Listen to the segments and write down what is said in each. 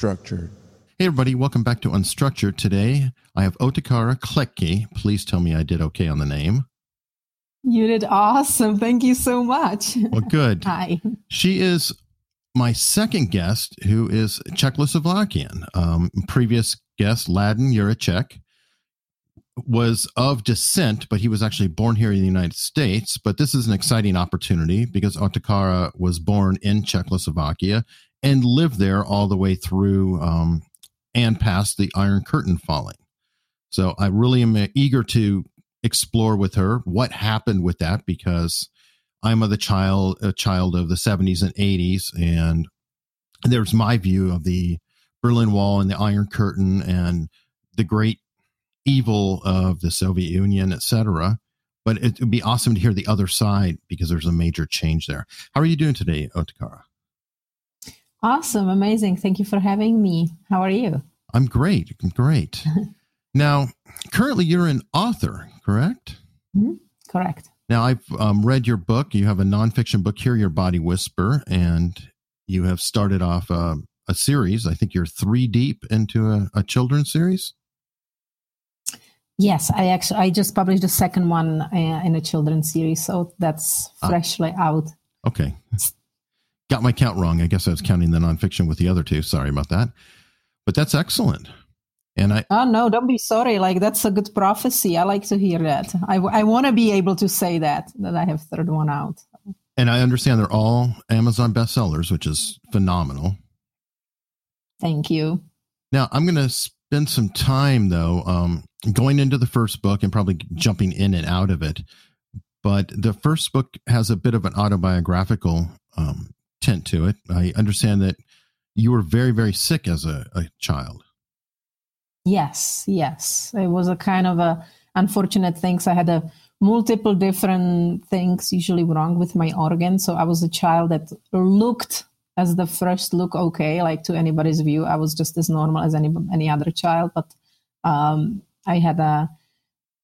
This is Unstructured. Hey, everybody, welcome back to Unstructured. Today, I have Otakara Klecki. Please tell me I did okay on the name. You did awesome. Thank you so much. Well, good. Hi. She is my second guest, who is Czechoslovakian. Um, previous guest, Ladin Juracek, was of descent, but he was actually born here in the United States. But this is an exciting opportunity because Otakara was born in Czechoslovakia and lived there all the way through um, and past the Iron Curtain falling. So I really am eager to explore with her what happened with that because I'm a the child a child of the 70s and 80s, and there's my view of the Berlin Wall and the Iron Curtain and the great evil of the Soviet Union, etc. But it would be awesome to hear the other side because there's a major change there. How are you doing today, Otakara? Awesome, amazing. Thank you for having me. How are you? I'm great. I'm great. now, currently you're an author, correct? Mm-hmm. Correct. Now, I've um, read your book. You have a nonfiction book here, Your Body Whisper, and you have started off uh, a series. I think you're three deep into a, a children's series. Yes, I actually I just published the second one uh, in a children's series, so that's ah. freshly ah. out. Okay, got my count wrong. I guess I was counting the nonfiction with the other two. Sorry about that, but that's excellent. And I oh no, don't be sorry. Like that's a good prophecy. I like to hear that. I I want to be able to say that that I have third one out. And I understand they're all Amazon bestsellers, which is phenomenal. Thank you. Now I'm going to spend some time though. Um, going into the first book and probably jumping in and out of it. But the first book has a bit of an autobiographical um, tint to it. I understand that you were very, very sick as a, a child. Yes, yes. It was a kind of a unfortunate things. I had a multiple different things usually wrong with my organs. So I was a child that looked as the first look okay, like to anybody's view. I was just as normal as any any other child, but um, I had a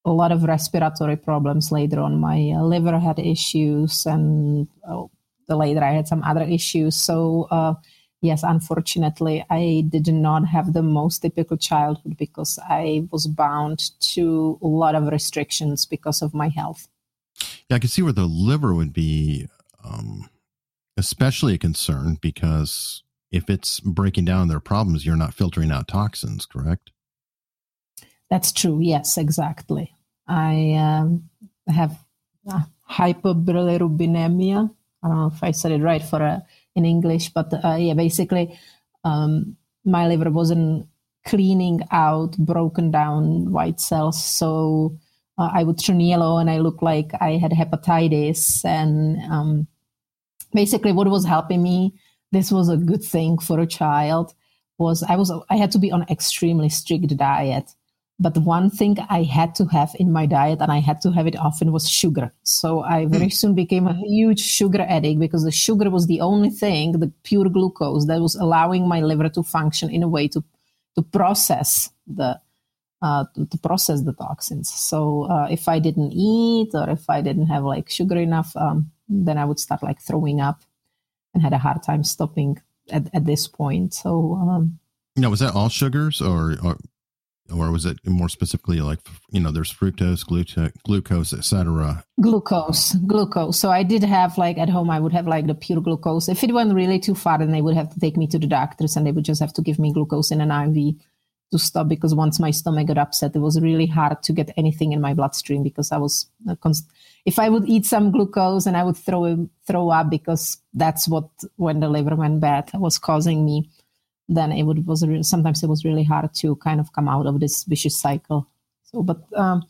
a lot of respiratory problems later on. My uh, liver had issues, and oh, later I had some other issues. So uh, yes, unfortunately, I did not have the most typical childhood because I was bound to a lot of restrictions because of my health. Yeah, I can see where the liver would be um, especially a concern because if it's breaking down their problems, you're not filtering out toxins, correct? That's true. Yes, exactly. I um, have uh, hyperbilirubinemia. I don't know if I said it right for uh, in English, but uh, yeah, basically, um, my liver wasn't cleaning out broken down white cells, so uh, I would turn yellow and I looked like I had hepatitis. And um, basically, what was helping me, this was a good thing for a child, was I was I had to be on extremely strict diet but one thing I had to have in my diet, and I had to have it often, was sugar. So I very mm. soon became a huge sugar addict because the sugar was the only thing, the pure glucose, that was allowing my liver to function in a way to to process the uh, to, to, process the toxins. So uh, if I didn't eat or if I didn't have like sugar enough, um, then I would start like throwing up and had a hard time stopping at, at this point. So um, now was that all sugars or, or or was it more specifically like you know there's fructose glucose glucose etc glucose glucose. So i did have like at home i would have like the pure glucose. If it went really too far then they would have to take me to the doctors and they would just have to give me glucose in an iv to stop because once my stomach got upset it was really hard to get anything in my bloodstream because i was uh, const- if i would eat some glucose and i would throw throw up because that's what when the liver went bad was causing me then it would, was really, sometimes it was really hard to kind of come out of this vicious cycle. So, but um,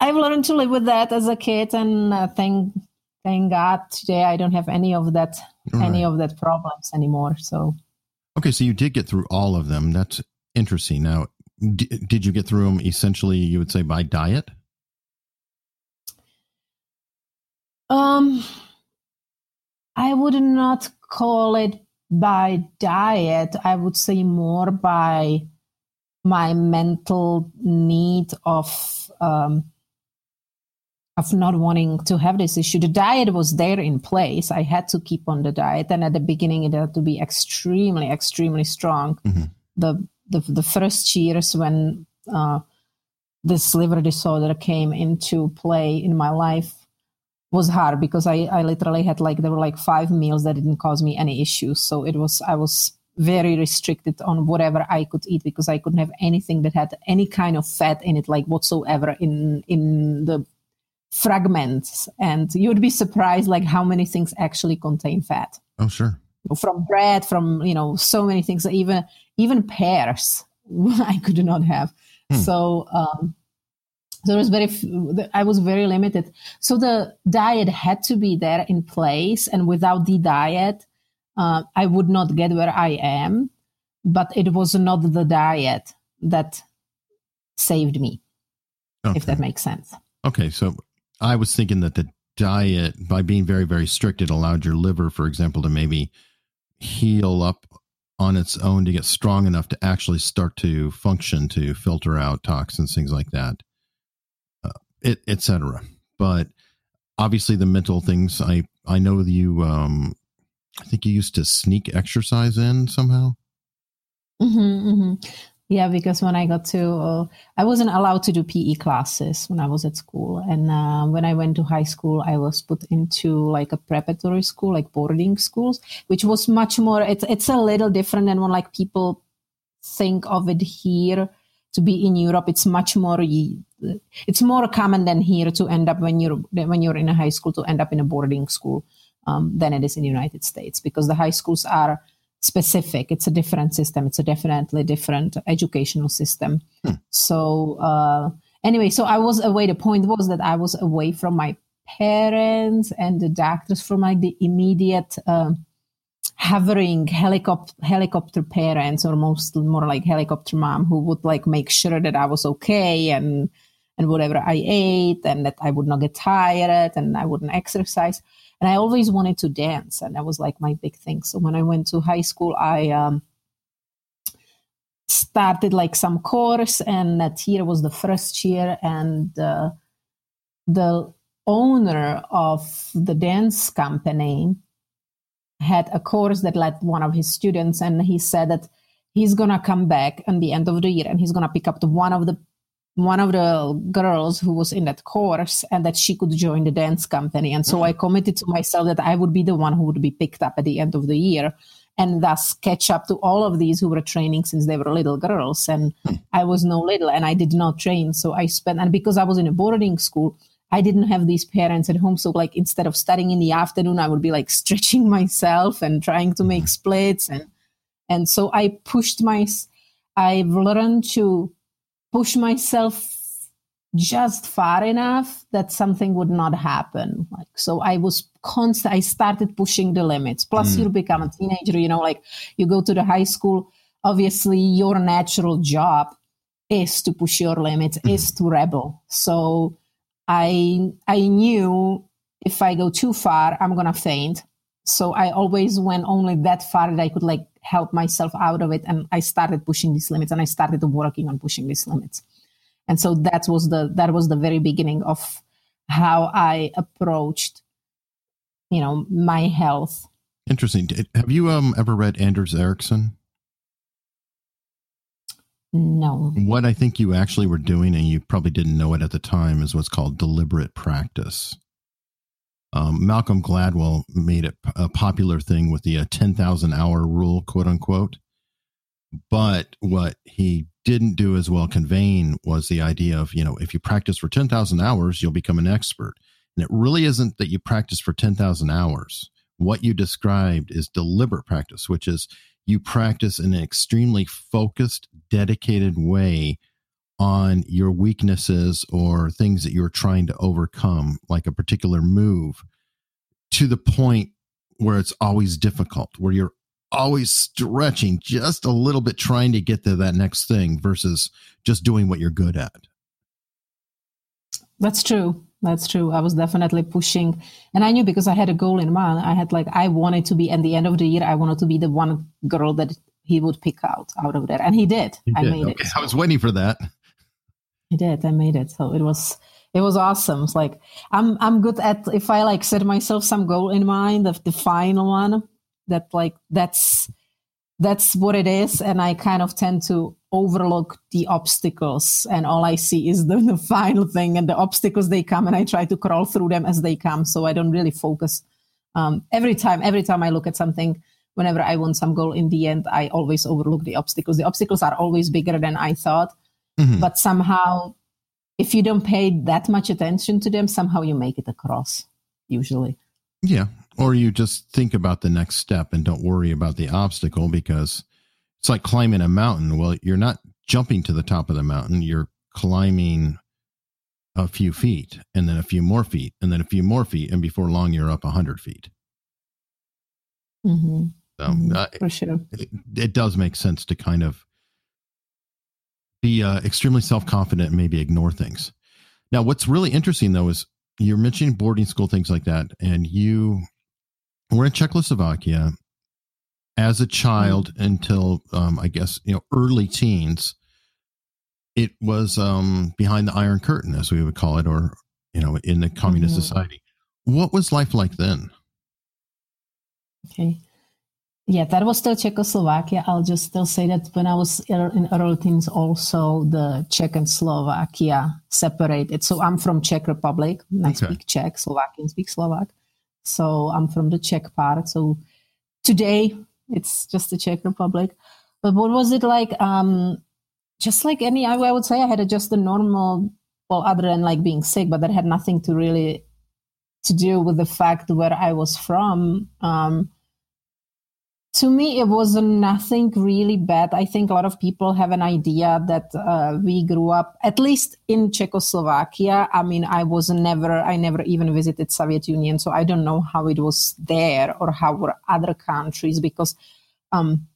I've learned to live with that as a kid, and uh, thank thank God today I don't have any of that right. any of that problems anymore. So, okay, so you did get through all of them. That's interesting. Now, d- did you get through them essentially? You would say by diet. Um, I would not call it by diet, I would say more by my mental need of um, of not wanting to have this issue. The diet was there in place. I had to keep on the diet, and at the beginning, it had to be extremely, extremely strong. Mm-hmm. The, the the first years when uh, this liver disorder came into play in my life was hard because I, I literally had like there were like five meals that didn't cause me any issues. So it was I was very restricted on whatever I could eat because I couldn't have anything that had any kind of fat in it, like whatsoever in in the fragments. And you would be surprised like how many things actually contain fat. Oh sure. From bread, from you know, so many things, even even pears I could not have. Hmm. So um there was very i was very limited. So the diet had to be there in place and without the diet uh, i would not get where i am but it was not the diet that saved me okay. if that makes sense. Okay so i was thinking that the diet by being very very strict it allowed your liver for example to maybe heal up on its own to get strong enough to actually start to function to filter out toxins things like that etc. But obviously, the mental things. I I know you. Um, I think you used to sneak exercise in somehow. Mm-hmm, mm-hmm. Yeah, because when I got to, uh, I wasn't allowed to do PE classes when I was at school, and uh, when I went to high school, I was put into like a preparatory school, like boarding schools, which was much more. It's it's a little different than when like people think of it here to be in Europe. It's much more it's more common than here to end up when you're when you're in a high school to end up in a boarding school um, than it is in the United States because the high schools are specific. It's a different system. It's a definitely different educational system. Hmm. So uh, anyway, so I was away. The point was that I was away from my parents and the doctors from like the immediate. Uh, hovering helicopter helicopter parents or most more like helicopter mom who would like make sure that I was okay and and whatever I ate and that I would not get tired and I wouldn't exercise. And I always wanted to dance and that was like my big thing. So when I went to high school, I um, started like some course and that year was the first year and uh, the owner of the dance company had a course that led one of his students and he said that he's gonna come back at the end of the year and he's gonna pick up the one of the one of the girls who was in that course and that she could join the dance company. And so mm-hmm. I committed to myself that I would be the one who would be picked up at the end of the year and thus catch up to all of these who were training since they were little girls. And mm-hmm. I was no little and I did not train. So I spent, and because I was in a boarding school, I didn't have these parents at home. So like instead of studying in the afternoon, I would be like stretching myself and trying to make mm-hmm. splits. And, and so I pushed my, I've learned to push myself just far enough that something would not happen. Like so I was constant I started pushing the limits. Plus mm. you become a teenager, you know, like you go to the high school, obviously your natural job is to push your limits, mm. is to rebel. So I I knew if I go too far, I'm gonna faint. So I always went only that far that I could like help myself out of it and i started pushing these limits and i started working on pushing these limits. And so that was the that was the very beginning of how i approached you know my health. Interesting. Have you um ever read anders ericsson no what i think you actually were doing and you probably didn't know it at the time is what's called deliberate practice um, Malcolm Gladwell made it a popular thing with the uh, 10,000 hour rule, quote unquote. But what he didn't do as well conveying was the idea of, you know, if you practice for 10,000 hours, you'll become an expert. And it really isn't that you practice for 10,000 hours. What you described is deliberate practice, which is you practice in an extremely focused, dedicated way on your weaknesses or things that you're trying to overcome, like a particular move, to the point where it's always difficult, where you're always stretching just a little bit trying to get to that next thing versus just doing what you're good at. That's true. That's true. I was definitely pushing, and I knew because I had a goal in mind. I had like I wanted to be at the end of the year. I wanted to be the one girl that he would pick out out of there, and he did. He I did. made okay. it. I was waiting for that. I did. I made it. So it was it was awesome. It's like I'm I'm good at if I like set myself some goal in mind of the final one that like that's that's what it is and i kind of tend to overlook the obstacles and all i see is the, the, final thing and the obstacles they come and i try to crawl through them as they come so i don't really focus um, every time every time i look at something whenever i want some goal in the end i always overlook the obstacles the obstacles are always bigger than i thought mm-hmm. but somehow if you don't pay that much attention to them somehow you make it across usually yeah or you just think about the next step and don't worry about the obstacle because it's like climbing a mountain. Well, you're not jumping to the top of the mountain, you're climbing a few feet and then a few more feet and then a few more feet. And before long, you're up a hundred feet. Mm-hmm. So, mm-hmm. Uh, For sure. It, it, does make sense to kind of be uh, extremely self confident and maybe ignore things. Now, what's really interesting though is you're mentioning boarding school, things like that, and you we're in Czechoslovakia as a child mm. until um, I guess you know early teens. It was um, behind the Iron Curtain, as we would call it, or you know, in the communist mm-hmm. society. What was life like then? Okay. Yeah, that was still Czechoslovakia. I'll just still say that when I was in early teens, also the Czech and Slovakia separated. So I'm from Czech Republic. I okay. speak Czech. Slovakian speak Slovak. So I'm from the Czech part. So today it's just the Czech Republic. But what was it like? Um, just like any, I, would say I had a, just a normal, well, other than like being sick, but that had nothing to really to do with the fact where I was from. Um, to me, it was nothing really bad. I think a lot of people have an idea that uh, we grew up, at least in Czechoslovakia. I mean, I was never, I never even visited Soviet Union, so I don't know how it was there or how were other countries because um,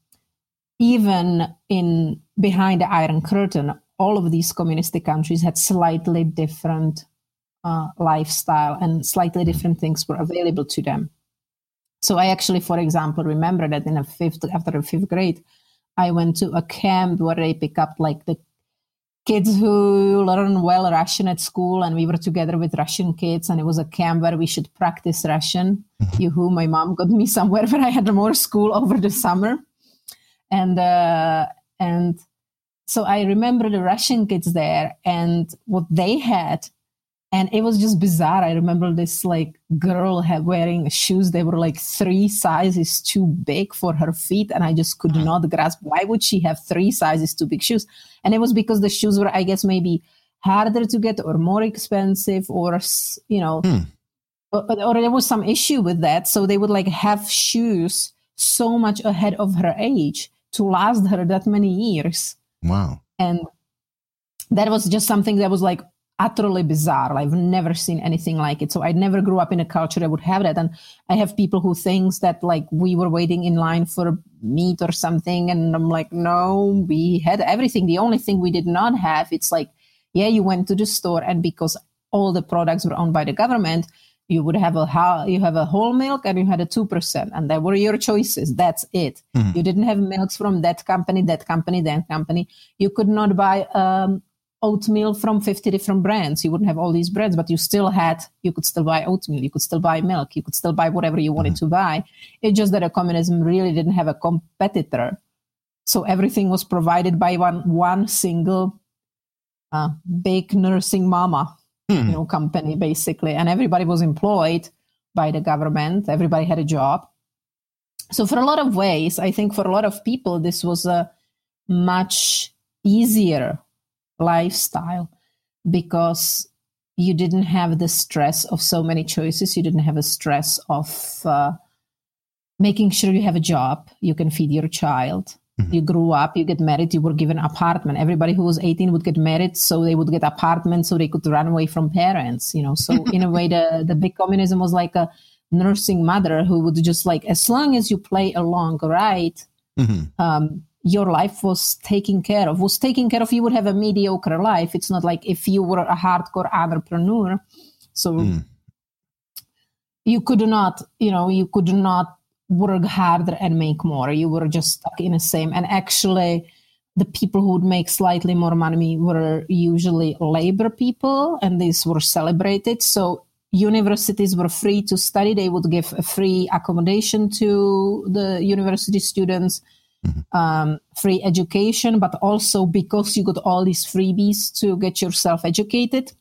even in behind the Iron Curtain, all of these communistic countries had slightly different uh, lifestyle and slightly different things were available to them. So I actually, for example, remember that in a fifth after a fifth grade, I went to a camp where they pick up like the kids who learn well Russian at school, and we were together with Russian kids, and it was a camp where we should practice Russian. Mm-hmm. You who my mom got me somewhere where I had more school over the summer, and uh, and so I remember the Russian kids there and what they had and it was just bizarre. I remember this like girl had wearing shoes they were like three sizes too big for her feet and i just could mm. not grasp why would she have three sizes too big shoes? And it was because the shoes were i guess maybe harder to get or more expensive or you know hmm. or, or there was some issue with that. So they would like have shoes so much ahead of her age to last her that many years. Wow. And that was just something that was like utterly bizarre. I've never seen anything like it. So I never grew up in a culture that would have that. And I have people who thinks that like we were waiting in line for meat or something. And I'm like, no, we had everything. The only thing we did not have, it's like, yeah, you went to the store and because all the products were owned by the government, you would have a you have a whole milk and you had a 2% and that were your choices that's it mm-hmm. you didn't have milks from that company that company that company you could not buy um, oatmeal from 50 different brands. You wouldn't have all these brands, but you still had, you could still buy oatmeal, you could still buy milk, you could still buy whatever you wanted mm-hmm. to buy. It's just that a communism really didn't have a competitor. So everything was provided by one, one single uh, big nursing mama, mm-hmm. you know, company basically. And everybody was employed by the government. Everybody had a job. So for a lot of ways, I think for a lot of people, this was a much easier lifestyle because you didn't have the stress of so many choices. You didn't have a stress of uh, making sure you have a job, you can feed your child. Mm-hmm. You grew up, you get married, you were given apartment. Everybody who was 18 would get married, so they would get apartment, so they could run away from parents. You know, so in a way, the the big communism was like a nursing mother who would just like, as long as you play along, right? Mm-hmm. Um, your life was taken care of was taken care of you would have a mediocre life it's not like if you were a hardcore entrepreneur so mm. you could not you know you could not work harder and make more you were just stuck in the same and actually the people who would make slightly more money were usually labor people, and these were celebrated. So universities were free to study. They would give a free accommodation to the university students, mm-hmm. um, free education, but also because you got all these freebies to get yourself educated,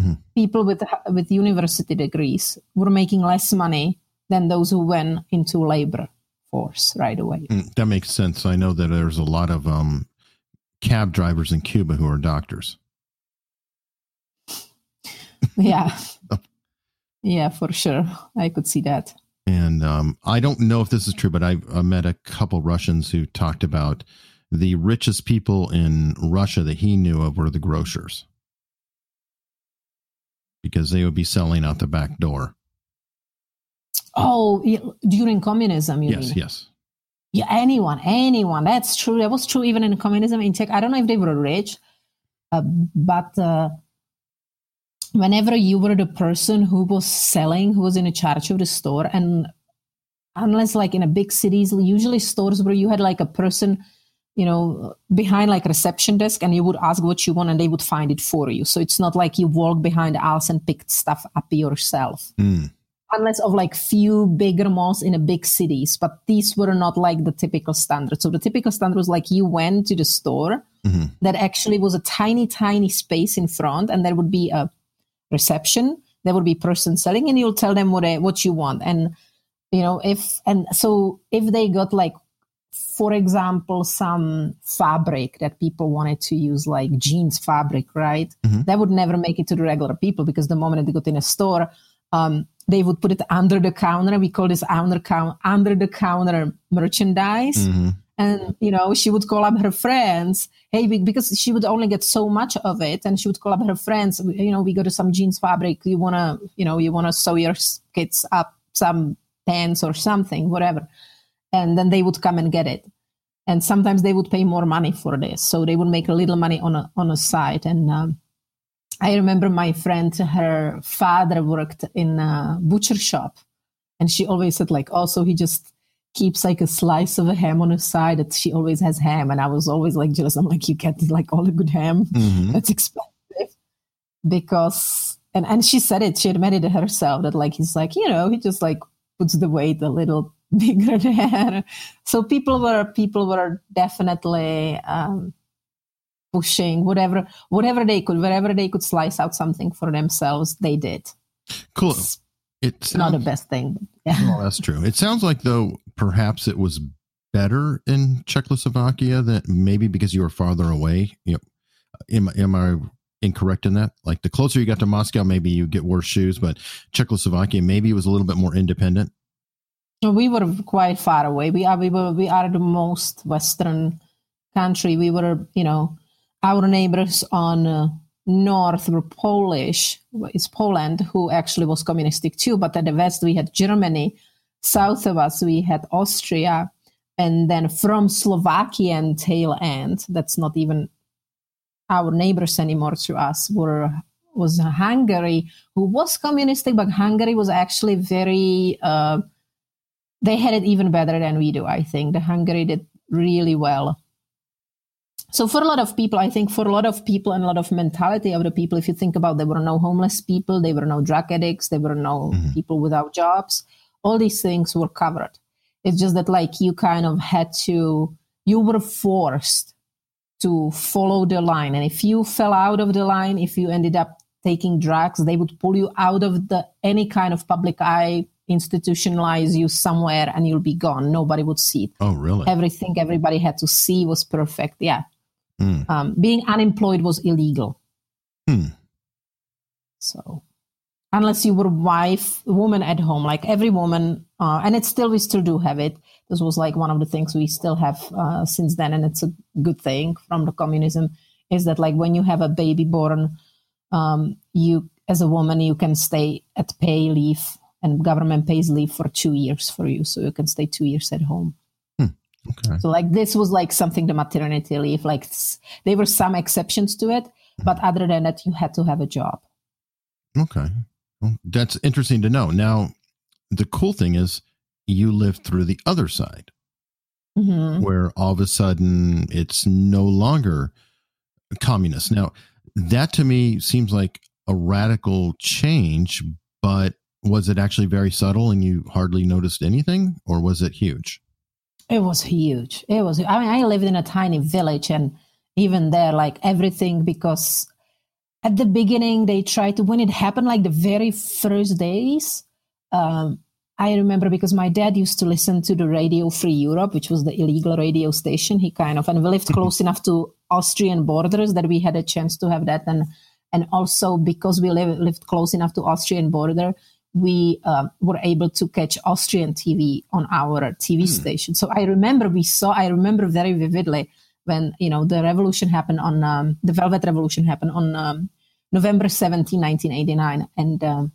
mm-hmm. people with with university degrees were making less money than those who went into labor force right away. Mm, that makes sense. I know that there's a lot of um, cab drivers in Cuba who are doctors. yeah. yeah, for sure. I could see that. And um, I don't know if this is true, but I've I met a couple Russians who talked about the richest people in Russia that he knew of were the grocers because they would be selling out the back door. Oh, during communism, you yes, mean? Yes, yeah, anyone, anyone. That's true. That was true even in communism in Czech. I don't know if they were rich, uh, but uh, whenever you were the person who was selling, who was in charge of the store, and unless like in a big cities, usually stores where you had like a person, you know, behind like reception desk, and you would ask what you want, and they would find it for you. So it's not like you walk behind the aisles and picked stuff up yourself. Mm unless of like few bigger malls in a big cities but these were not like the typical standard so the typical standard was like you went to the store mm-hmm. that actually was a tiny tiny space in front and there would be a reception there would be person selling and you'll tell them what what you want and you know if and so if they got like for example some fabric that people wanted to use like jeans fabric right mm-hmm. that would never make it to the regular people because the moment they got in a store um, they would put it under the counter. We call this under, under the counter merchandise. Mm-hmm. And, you know, she would call up her friends. Hey, because she would only get so much of it. And she would call up her friends. You know, we go to some jeans fabric. You want to, you know, you want to sew your kids up some pants or something, whatever. And then they would come and get it. And sometimes they would pay more money for this. So they would make a little money on a, on a side. And, um, I remember my friend, her father worked in a butcher shop, and she always said like, also he just keeps like a slice of a ham on her side that she always has ham, and I was always like jealous. I'm like, you get like all the good ham mm-hmm. that's expensive because, and and she said it, she admitted it herself that like he's like, you know, he just like puts the weight a little bigger there. So people were people were definitely. Um, pushing whatever whatever they could wherever they could slice out something for themselves they did cool it's not the best thing yeah well, that's true it sounds like though perhaps it was better in czechoslovakia than maybe because you were farther away you know, am, am i incorrect in that like the closer you got to moscow maybe you get worse shoes but czechoslovakia maybe was a little bit more independent we were quite far away we are we were we are the most western country we were you know our neighbors on uh, north were Polish, is Poland, who actually was communistic too. But at the west, we had Germany. South of us, we had Austria. And then from Slovakian tail end, that's not even our neighbors anymore to us, were was Hungary, who was communistic, but Hungary was actually very. Uh, they had it even better than we do. I think the Hungary did really well so for a lot of people, I think for a lot of people and a lot of mentality of the people, if you think about there were no homeless people, there were no drug addicts, there were no mm-hmm. people without jobs, all these things were covered. It's just that like you kind of had to, you were forced to follow the line. And if you fell out of the line, if you ended up taking drugs, they would pull you out of the any kind of public eye, institutionalize you somewhere and you'll be gone. Nobody would see it. Oh, really? Everything everybody had to see was perfect. Yeah. Mm. Um, being unemployed was illegal. Mm. So, unless you were a wife, woman at home, like every woman, uh, and it's still we still do have it. This was like one of the things we still have uh, since then, and it's a good thing from the communism. Is that like when you have a baby born, um, you as a woman you can stay at pay leave, and government pays leave for two years for you, so you can stay two years at home. Okay. So like this was like something the maternity leave, like there were some exceptions to it, but other than that, you had to have a job. Okay. Well, that's interesting to know. Now, the cool thing is you lived through the other side. Mhm. where all of a sudden it's no longer communist. Now, that to me seems like a radical change, but was it actually very subtle and you hardly noticed anything, or was it huge? It was huge. It was. I mean, I lived in a tiny village, and even there, like everything, because at the beginning they tried to. When it happened, like the very first days, um, I remember because my dad used to listen to the Radio Free Europe, which was the illegal radio station. He kind of and we lived close enough to Austrian borders that we had a chance to have that, and and also because we live, lived close enough to Austrian border, we uh, were able to catch Austrian TV on our TV station. So I remember we saw. I remember very vividly when you know the revolution happened on um, the Velvet Revolution happened on um, November 17, 1989, and um,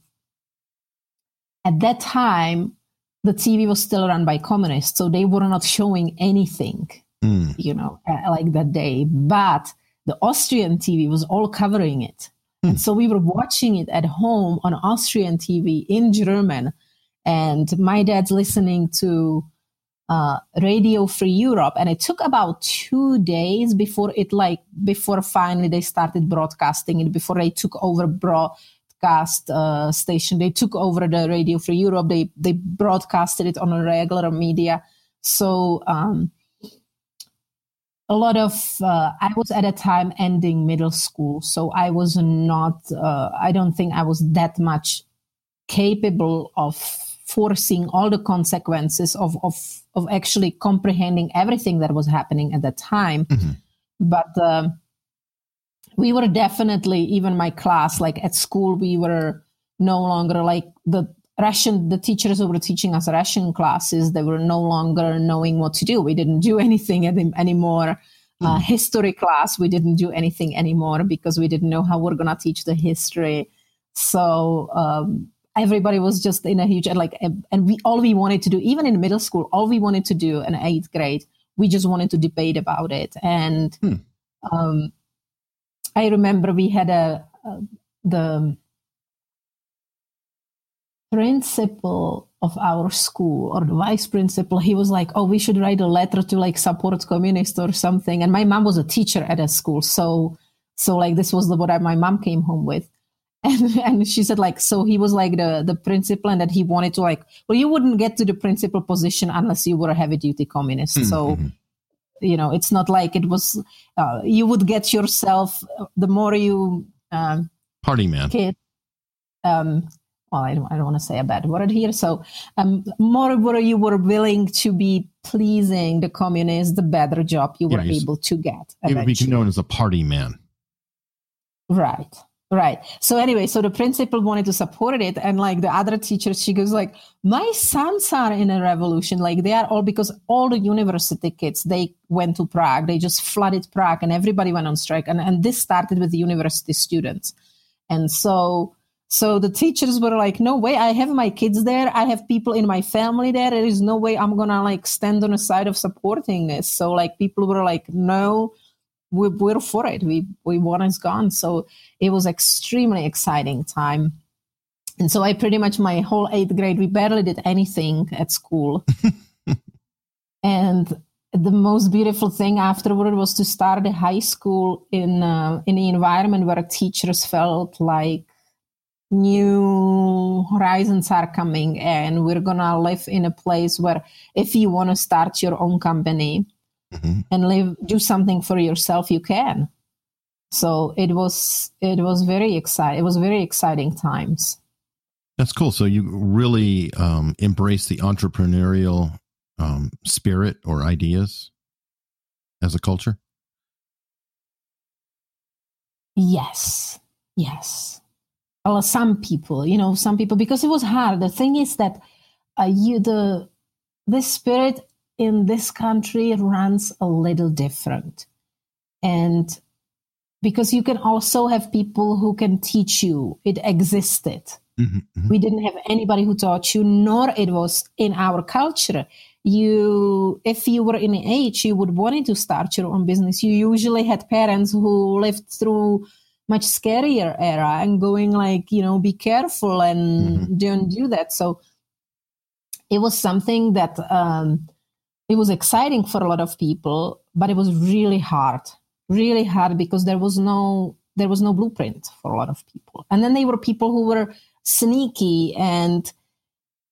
at that time the TV was still run by communists, so they were not showing anything Mm. you know, uh, like that day. But the Austrian TV was all covering it. And so we were watching it at home on Austrian TV in German. And my dad's listening to uh, Radio Free Europe. And it took about two days before it, like, before finally they started broadcasting it, before they took over broadcast uh, station. They took over the Radio Free Europe. They, they broadcasted it on a regular media. So, um, a lot of uh, i was at a time ending middle school so i was not uh, i don't think i was that much capable of foreseeing all the consequences of of of actually comprehending everything that was happening at that time Mhm. but um, we were definitely even my class like at school we were no longer like the Russian, the teachers who were teaching us Russian classes, they were no longer knowing what to do. We didn't do anything any, anymore. Uh, history class, we didn't do anything anymore because we didn't know how we're going to teach the history. So um, everybody was just in a huge, like, and we, all we wanted to do, even in middle school, all we wanted to do in eighth grade, we just wanted to debate about it. And Hmm. um, I remember we had a, a the principal of our school or the vice principal he was like oh we should write a letter to like support communists or something and my mom was a teacher at a school so so like this was the, what I, my mom came home with and and she said like so he was like the the principal and that he wanted to like well you wouldn't get to the principal position unless you were a heavy duty communist so Mhm. you know it's not like it was uh, you would get yourself the more you um, Party man. kid um well i don't, I don't want to say a bad word here so um more where you were willing to be pleasing the communists the better job you Yeah, were able to get It would be known as a party man. right right. So anyway so the principal wanted to support it and like the other teachers she goes like my sons are in a revolution. Like they are all because all the university kids they went to prague. They just flooded prague and everybody went on strike and, and this started with the university students. And so so the teachers were like no way. I have my kids there. I have people in my family there. There is no way i'm gonna like stand on the side of supporting this. So like people were like no we, we're for it. We we want is gone. So it was extremely exciting time. And so i pretty much my whole eighth grade we barely did anything at school. And the most beautiful thing afterward was to start a high school in uh, in the environment where teachers felt like new horizons are coming and we're gonna live in a place where if you want to start your own company Mhm. and live do something for yourself you can so it was it was very exciting it was very exciting times That's cool. So you really um, embrace the entrepreneurial um, spirit or ideas as a culture. yes yes well some people you know some people because it was hard the thing is that uh, you the the spirit in this country it runs a little different. And because you can also have people who can teach you it existed. Mhm, mhm. we didn't have anybody who taught you nor it was in our culture. You if you were in age you would wanted to start your own business. You usually had parents who lived through much scarier era and going like you know be careful and don't do that. So it was something that um it was exciting for a lot of people, but it was really hard, really hard because there was no there was no blueprint for a lot of people. And then they were people who were sneaky and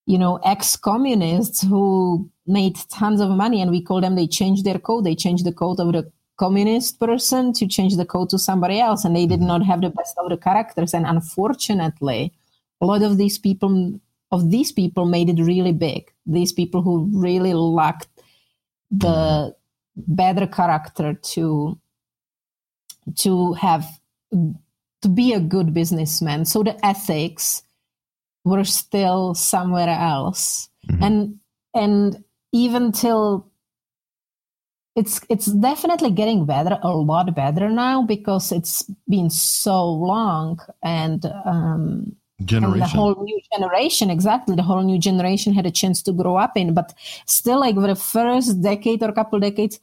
you know ex-communists who made tons of money and we call them they changed their code. They changed the code of the communist person to change the code to somebody else and they did mm-hmm. not have the best of the characters. And unfortunately a lot of these people of these people made it really big. These people who really lacked the better character to to have to be a good businessman. So the ethics were still somewhere else. Mm-hmm. and and even till it's it's definitely getting better a lot better now because it's been so long and um generation the whole new generation exactly the whole new generation had a chance to grow up in but still like for the first decade or couple decades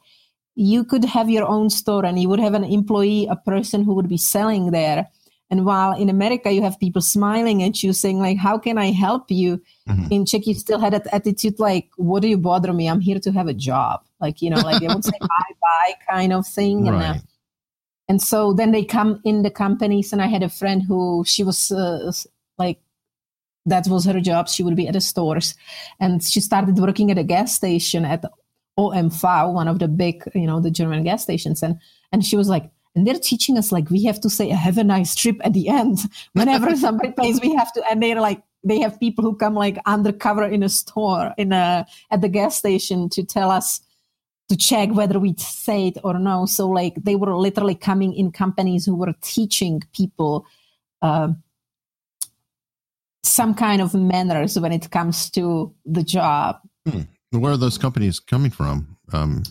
you could have your own store and you would have an employee a person who would be selling there and while in America you have people smiling at you saying like, "How can I help you?" Mm-hmm. In Czech, you still had that attitude like, "What do you bother me? I'm here to have a job." Like you know, like they would say "bye bye" kind of thing. Right. And, uh, and so then they come in the companies, and I had a friend who she was uh, like that was her job. She would be at the stores, and she started working at a gas station at OMV, one of the big, you know, the German gas stations, and and she was like, and they're teaching us like we have to say have a nice trip at the end. Whenever somebody pays we have to and they're like they have people who come like undercover in a store in a at the gas station to tell us to check whether we say it or no. So like they were literally coming in companies who were teaching people uh, some kind of manners when it comes to the job hmm. where are those companies coming from um,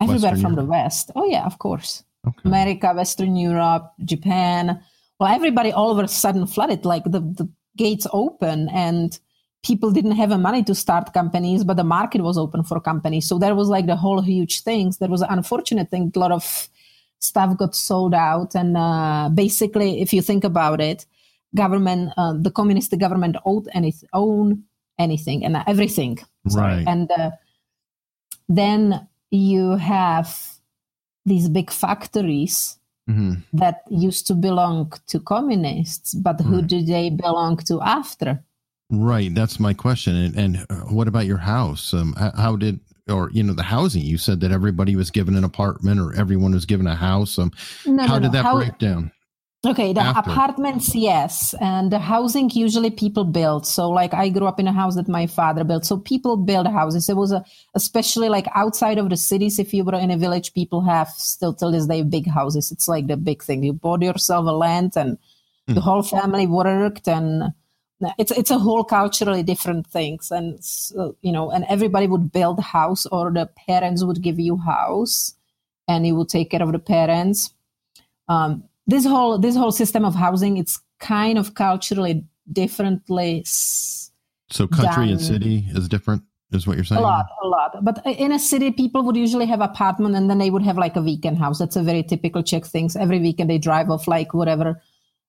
everywhere Western from Europe? the west oh yeah of course okay. America, Western Europe, Japan. Well, everybody all of a sudden flooded, like the, the gates open and people didn't have the money to start companies, but the market was open for companies. So there was like the whole huge things. There was an unfortunate thing. A lot of stuff got sold out. And uh, basically, if you think about it, government, uh, the communist government owed its own anything and everything. Sorry. Right. And uh, then you have these big factories mm-hmm. that used to belong to communists, but who right. do they belong to after? Right, that's my question. And, and uh, what about your house? Um, how did or you know the housing? You said that everybody was given an apartment or everyone was given a house. Um, no, how no, did no. that how, break down? Okay, the After. apartments, yes, and the housing usually people build. So, like, I grew up in a house that my father built. So people build houses. It was a, especially like outside of the cities. If you were in a village, people have still till this day big houses. It's like the big thing. You bought yourself a land, and mm. the whole family worked, and it's it's a whole culturally different things. And so, you know, and everybody would build a house, or the parents would give you house, and you would take care of the parents. Um, this whole this whole system of housing it's kind of culturally differently so country and city is different is what you're saying? a lot a lot. But in a city people would usually have apartment and then they would have like a weekend house. That's a very typical czech things every weekend they drive off like whatever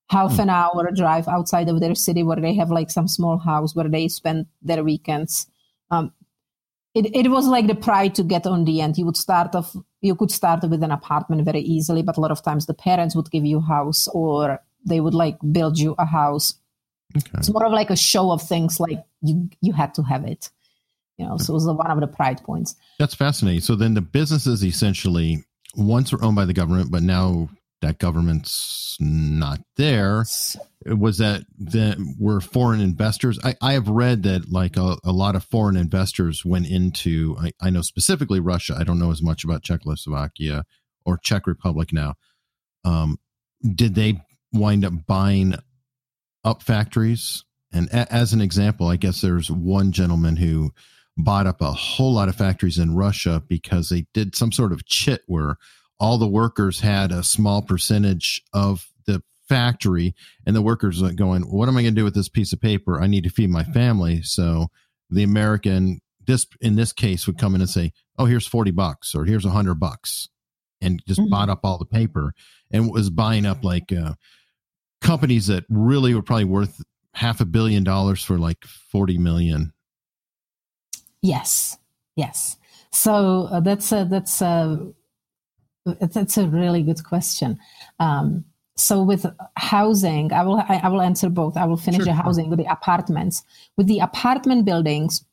half hmm. an hour drive outside of their city where they have like some small house where they spend their weekends. Um, it, it was like the pride to get on the end. You would start off, you could start with an apartment very easily, but a lot of times the parents would give you a house or they would like build you a house. Okay. It's more of like a show of things like you you had to have it. You know, so it was one of the pride points. That's fascinating. So then the businesses essentially once were owned by the government, but now that government's not there was that that were foreign investors. I, I have read that like a, a lot of foreign investors went into I, I know specifically russia. I don't know as much about czechoslovakia or czech republic now. Um, did they wind up buying up factories? And a, as an example i guess there's one gentleman who bought up a whole lot of factories in russia because they did some sort of chit where all the workers had a small percentage of factory and the workers are going what am i going to do with this piece of paper? I need to feed my family. So the american this in this case would come in and say oh here's 40 bucks or here's 100 bucks and just mm-hmm. bought up all the paper and was buying up like uh, companies that really were probably worth half a billion dollars for like 40 million. Yes. Yes. So uh, that's a that's a that's a really good question. Um, so with housing, I will I, I, will answer both. I will finish sure. the housing with the apartments. With the apartment buildings,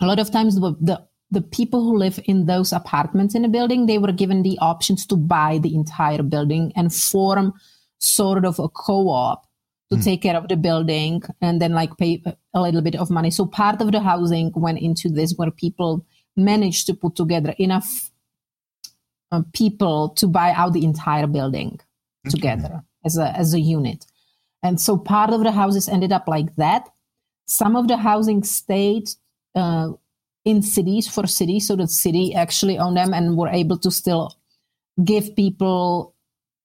a lot of times the, the the people who live in those apartments in a building, they were given the options to buy the entire building and form sort of a co-op to mm. take care of the building and then like pay a little bit of money. So part of the housing went into this where people managed to put together enough uh, people to buy out the entire building. Together as a as a unit. And so part of the houses ended up like that. Some of the housing stayed uh, in cities for cities, so the city actually owned them and were able to still give people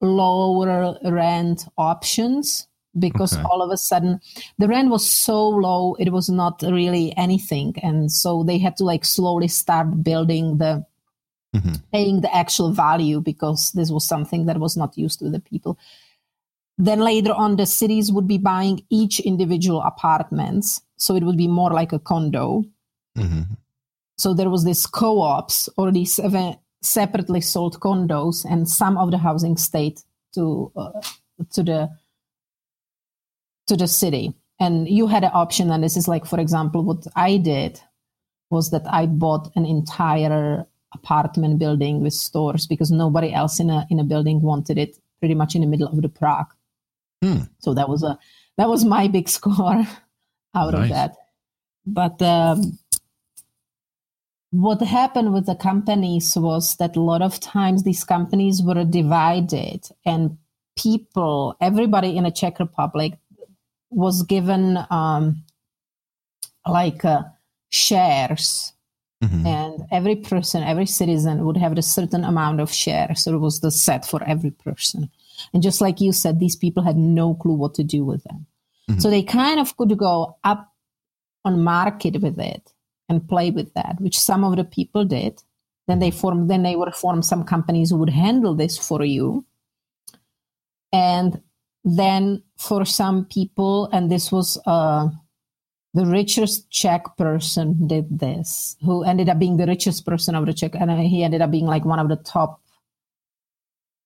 lower rent options because okay. all of a sudden the rent was so low it was not really anything and so they had to like slowly start building the mm-hmm. paying the actual value because this was something that was not used to the people then later on the cities would be buying each individual apartments so it would be more like a condo mm-hmm. so there was this co-ops or these separately sold condos and some of the housing stayed to uh, to the to the city and you had an option and this is like for example what i did was that i bought an entire apartment building with stores because nobody else in a in a building wanted it pretty much in the middle of the prague hmm. so that was a that was my big score out nice. of that but um, what happened with the companies was that a lot of times these companies were divided and people everybody in the czech republic was given um, like uh, shares mm-hmm. and every person every citizen would have a certain amount of shares so it was the set for every person and just like you said these people had no clue what to do with them mm-hmm. so they kind of could go up on market with it and play with that which some of the people did then they mm-hmm. formed then they would form some companies who would handle this for you and then for some people, and this was uh, the richest Czech person did this, who ended up being the richest person of the Czech, and he ended up being like one of the top.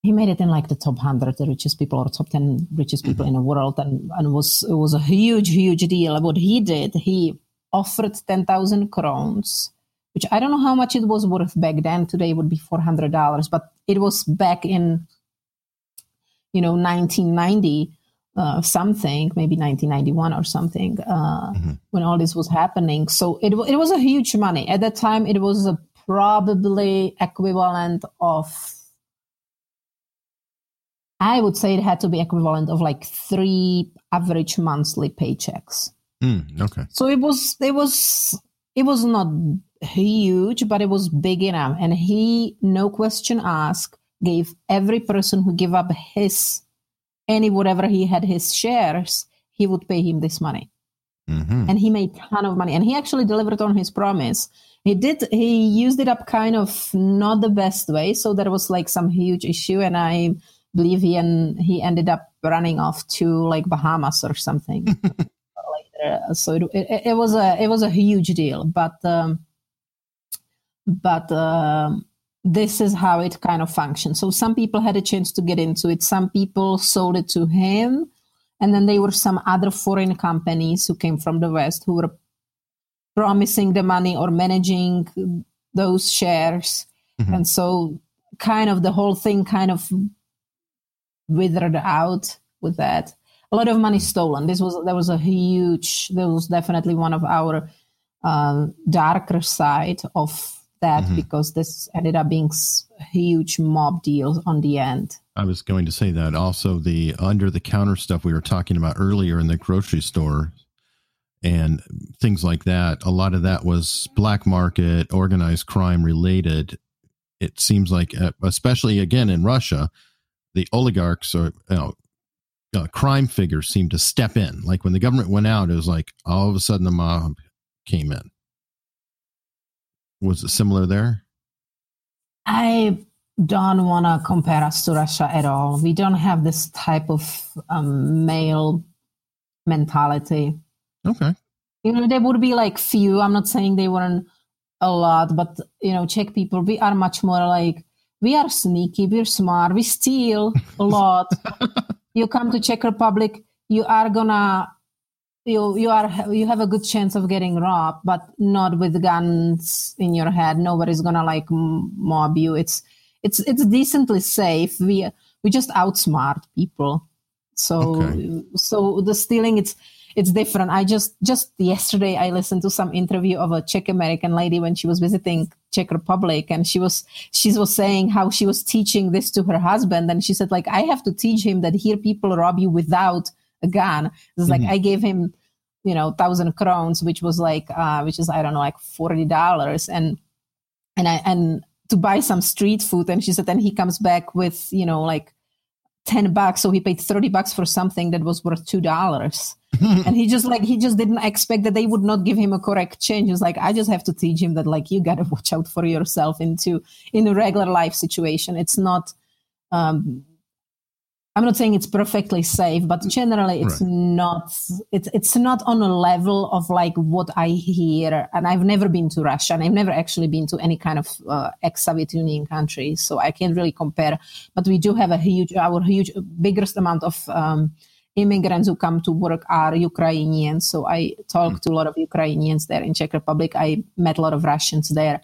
He made it in like the top hundred, the richest people or top ten richest people mm-hmm. in the world, and and was it was a huge, huge deal. What he did, he offered ten thousand crowns, which I don't know how much it was worth back then. Today would be four hundred dollars, but it was back in you know 1990 uh, something, maybe 1991 or something, uh, mm-hmm. when all this was happening. So it, it was a huge money. At that time, it was a probably equivalent of, I would say it had to be equivalent of like three average monthly paychecks. Mm, okay. So it was, it was, it was not huge, but it was big enough. And he, no question asked, gave every person who gave up his any whatever he had his shares, he would pay him this money. Mm-hmm. And he made a ton of money. And he actually delivered on his promise. He did, he used it up kind of not the best way. So there was like some huge issue. And I believe he, and he ended up running off to like Bahamas or something later. So it, it, it, was a, it was a huge deal. But, um, but, um, this is how it kind of functions. So some people had a chance to get into it. Some people sold it to him. And then there were some other foreign companies who came from the West who were promising the money or managing those shares. Mm-hmm. And so kind of the whole thing kind of withered out with that. A lot of money stolen. This was there was a huge. There was definitely one of our uh, darker side of that mm-hmm. because this ended up being huge mob deals on the end. I was going to say that also the under the counter stuff we were talking about earlier in the grocery store and things like that. A lot of that was black market, organized crime related. It seems like, uh, especially again in Russia, the oligarchs or you know, uh, crime figures seem to step in. Like when the government went out, it was like all of a sudden the mob came in. Was it similar there? I don't want to compare us to Russia at all. We don't have this type of um, male mentality. Okay. You know, there would be like few. I'm not saying they weren't a lot, but you know, Czech people, we are much more like we are sneaky, we're smart, we steal a lot. you come to Czech Republic, you are gonna you you are you have a good chance of getting robbed, but not with guns in your head. Nobody's gonna like mob you. It's it's it's decently safe. We we just outsmart people. So okay. so the stealing it's it's different. I just just yesterday I listened to some interview of a Czech American lady when she was visiting Czech Republic and she was she was saying how she was teaching this to her husband and she said like I have to teach him that here people rob you without a gun. It's like mm-hmm. I gave him you know thousand crowns which was like uh which is I don't know like forty dollars. And and I and to buy some street food and she said then he comes back with you know like 10 bucks. So he paid 30 bucks for something that was worth two dollars. And he just like he just didn't expect that they would not give him a correct change. He's like i just have to teach him that like you gotta watch out for yourself into in a regular life situation. It's not um I'm not saying it's perfectly safe, but generally it's right. not it's it's not on a level of like what I hear. And I've never been to Russia, and I've never actually been to any kind of uh, ex-Soviet Union country, so I can't really compare. But we do have a huge, our huge, biggest amount of um, immigrants who come to work are Ukrainians. So I talk mm. to a lot of Ukrainians there in Czech Republic. I met a lot of Russians there,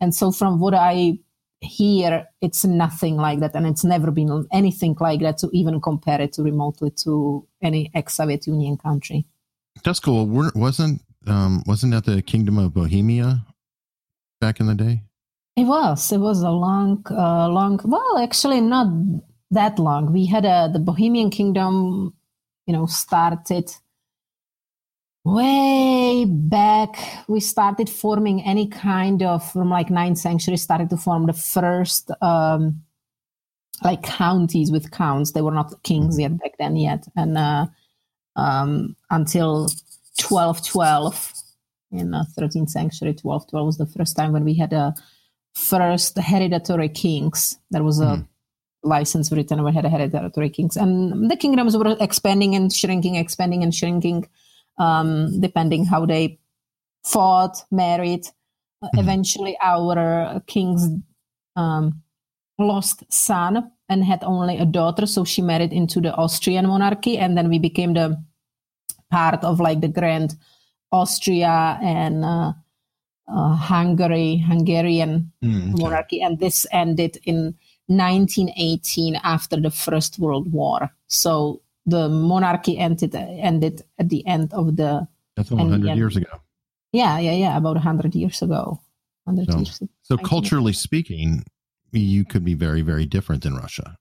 and so from what I here it's nothing like that and it's never been anything like that to even compare it to remotely to any ex-soviet union country. That's cool. Wasn't um wasn't that the kingdom of bohemia back in the day? It was. It was a long uh, long well actually not that long. We had a the bohemian kingdom you know started way back we started forming any kind of from like ninth century started to form the first um like counties with counts. They were not kings yet back then yet. And uh um until 1212 in the 13th century 1212 was the first time when we had a first hereditary kings. There was a mm. license written we had a hereditary kings. And the kingdoms were expanding and shrinking expanding and shrinking um, depending how they fought, married. Mm-hmm. Eventually, our king's um, lost son and had only a daughter, so she married into the Austrian monarchy, and then we became the part of like the Grand Austria and uh, uh, Hungary, Hungarian mm, okay. monarchy, and this ended in 1918 after the First World War. So the monarchy ended ended at the end of the. That's over hundred years ago. Yeah, yeah, yeah, about hundred years ago. 100 so, years. So culturally speaking, you could be very, very different than Russia.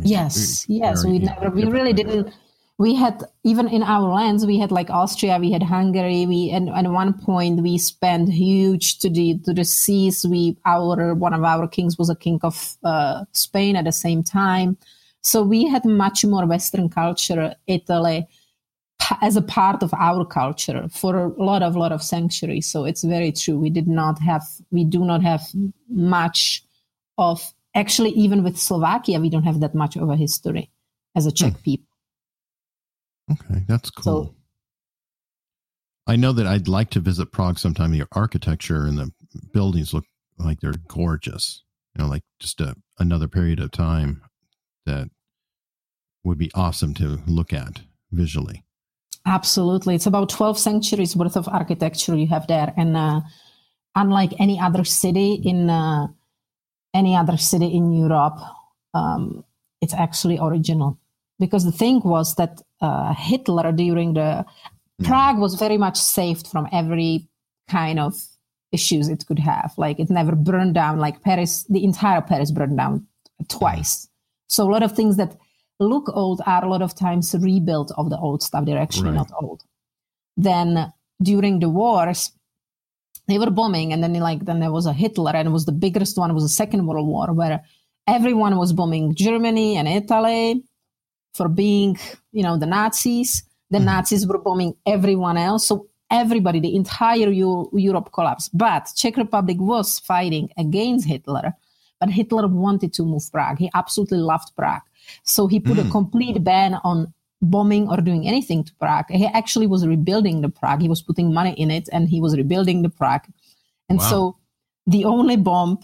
Yes, very, yes, very, we never, we really didn't. We had even in our lands, we had like Austria, we had Hungary. We and at one point we spent huge to the to the seas. We our one of our kings was a king of uh, Spain at the same time. So we had much more Western culture, Italy, as a part of our culture for a lot of lot of centuries. So it's very true. We did not have, we do not have much of. Actually, even with Slovakia, we don't have that much of a history as a Czech hmm. people. Okay, that's cool. So, I know that I'd like to visit Prague sometime. Your architecture and the buildings look like they're gorgeous. You know, like just a, another period of time that would be awesome to look at visually. Absolutely. It's about 12 centuries worth of architecture you have there. And uh, unlike any other city in uh, any other city in Europe, um, it's actually original. Because the thing was that uh, Hitler during the mm. Prague was very much saved from every kind of issues it could have. Like it never burned down. Like Paris, the entire Paris burned down twice. So a lot of things that look old are a lot of times rebuilt of the old stuff. They're actually right. not old. Then during the wars, they were bombing, and then like then there was a Hitler, and it was the biggest one. Was the Second World War, where everyone was bombing Germany and Italy for being, you know, the Nazis. The mm-hmm. Nazis were bombing everyone else, so everybody, the entire U- Europe collapsed. But Czech Republic was fighting against Hitler, but Hitler wanted to move Prague. He absolutely loved Prague. So he put mm. a hmm. complete ban on bombing or doing anything to Prague. He actually was rebuilding the Prague. He was putting money in it and he was rebuilding the Prague. And Wow. so the only bomb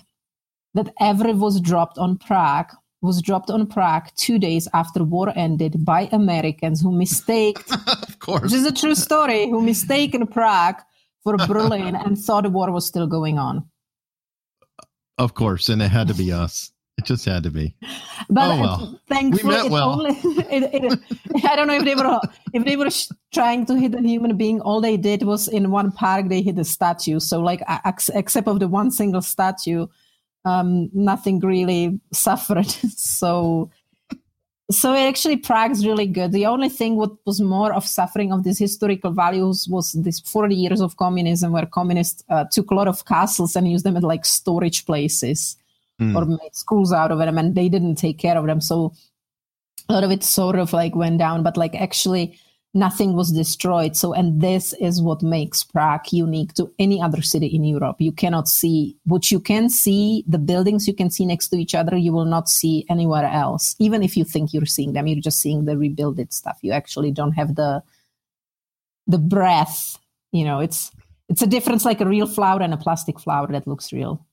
that ever was dropped on Prague was dropped on Prague two days after war ended by Americans who mistaked, of course. which is a true story, who mistaken Prague for Berlin and thought the war was still going on. Of course. And it had to be us. It just had to be. But Oh, well. thankfully, We met well. only, it, it, I don't know if they were if they were trying to hit a human being. All they did was in one park they hit a statue. So like except of the one single statue, um, nothing really suffered. so so it actually Prague's really good. The only thing what was more of suffering of these historical values was this 40 years of communism where communists uh, took a lot of castles and used them as like storage places Mm. or made schools out of them and they didn't take care of them. So a lot of it sort of like went down, but like actually nothing was destroyed. So, and this is what makes Prague unique to any other city in Europe. You cannot see what you can see, the buildings you can see next to each other, you will not see anywhere else. Even if you think you're seeing them, you're just seeing the rebuilded stuff. You actually don't have the the breath. You know, it's it's a difference like a real flower and a plastic flower that looks real.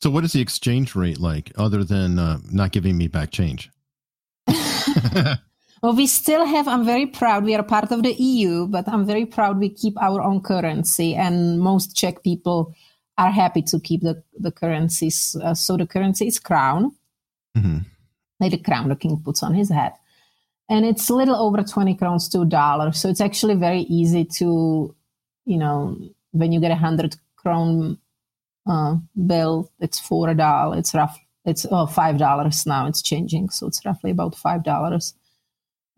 So, what is the exchange rate like other than uh, not giving me back change? Well, we still have, I'm very proud, we are part of the EU, but I'm very proud we keep our own currency. And most Czech people are happy to keep the, the currencies. Uh, so the currency is crown, hmm like the crown the king puts on his head. And it's a little over 20 crowns to a dollar. So it's actually very easy to, you know, when you get a 100 crown uh, bill, it's for a dollar. It's rough. It's five dollars now. It's changing, so it's roughly about five dollars,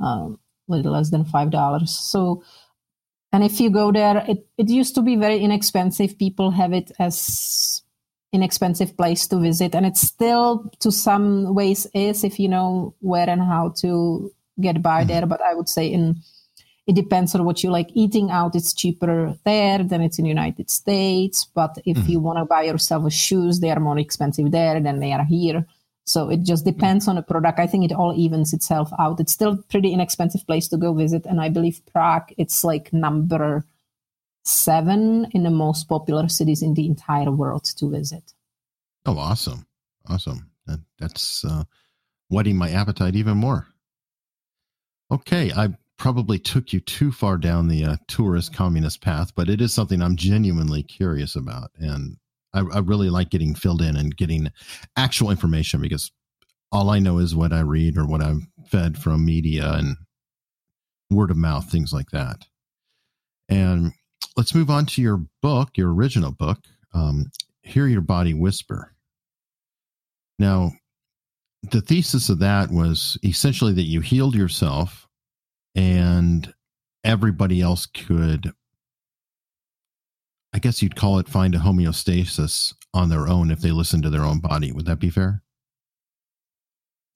um, a little less than five dollars. So, and if you go there, it it used to be very inexpensive. People have it as inexpensive place to visit, and it still to some ways is if you know where and how to get by Mhm. there. But I would say in it depends on what you like eating out it's cheaper there than it's in united states but if Mhm. you want to buy yourself shoes they are more expensive there than they are here so it just depends on the product i think it all evens itself out it's still pretty inexpensive place to go visit and i believe prague it's like number seven in the most popular cities in the entire world to visit Oh, awesome. Awesome. That, that's uh, whetting my appetite even more. Okay. I probably took you too far down the uh, tourist communist path, but it is something I'm genuinely curious about. And I, I really like getting filled in and getting actual information because all I know is what I read or what I'm fed from media and word of mouth, things like that. And let's move on to your book, your original book, um, Hear Your Body Whisper. Now, the thesis of that was essentially that you healed yourself and everybody else could, I guess you'd call it, find a homeostasis on their own if they listen to their own body. Would that be fair?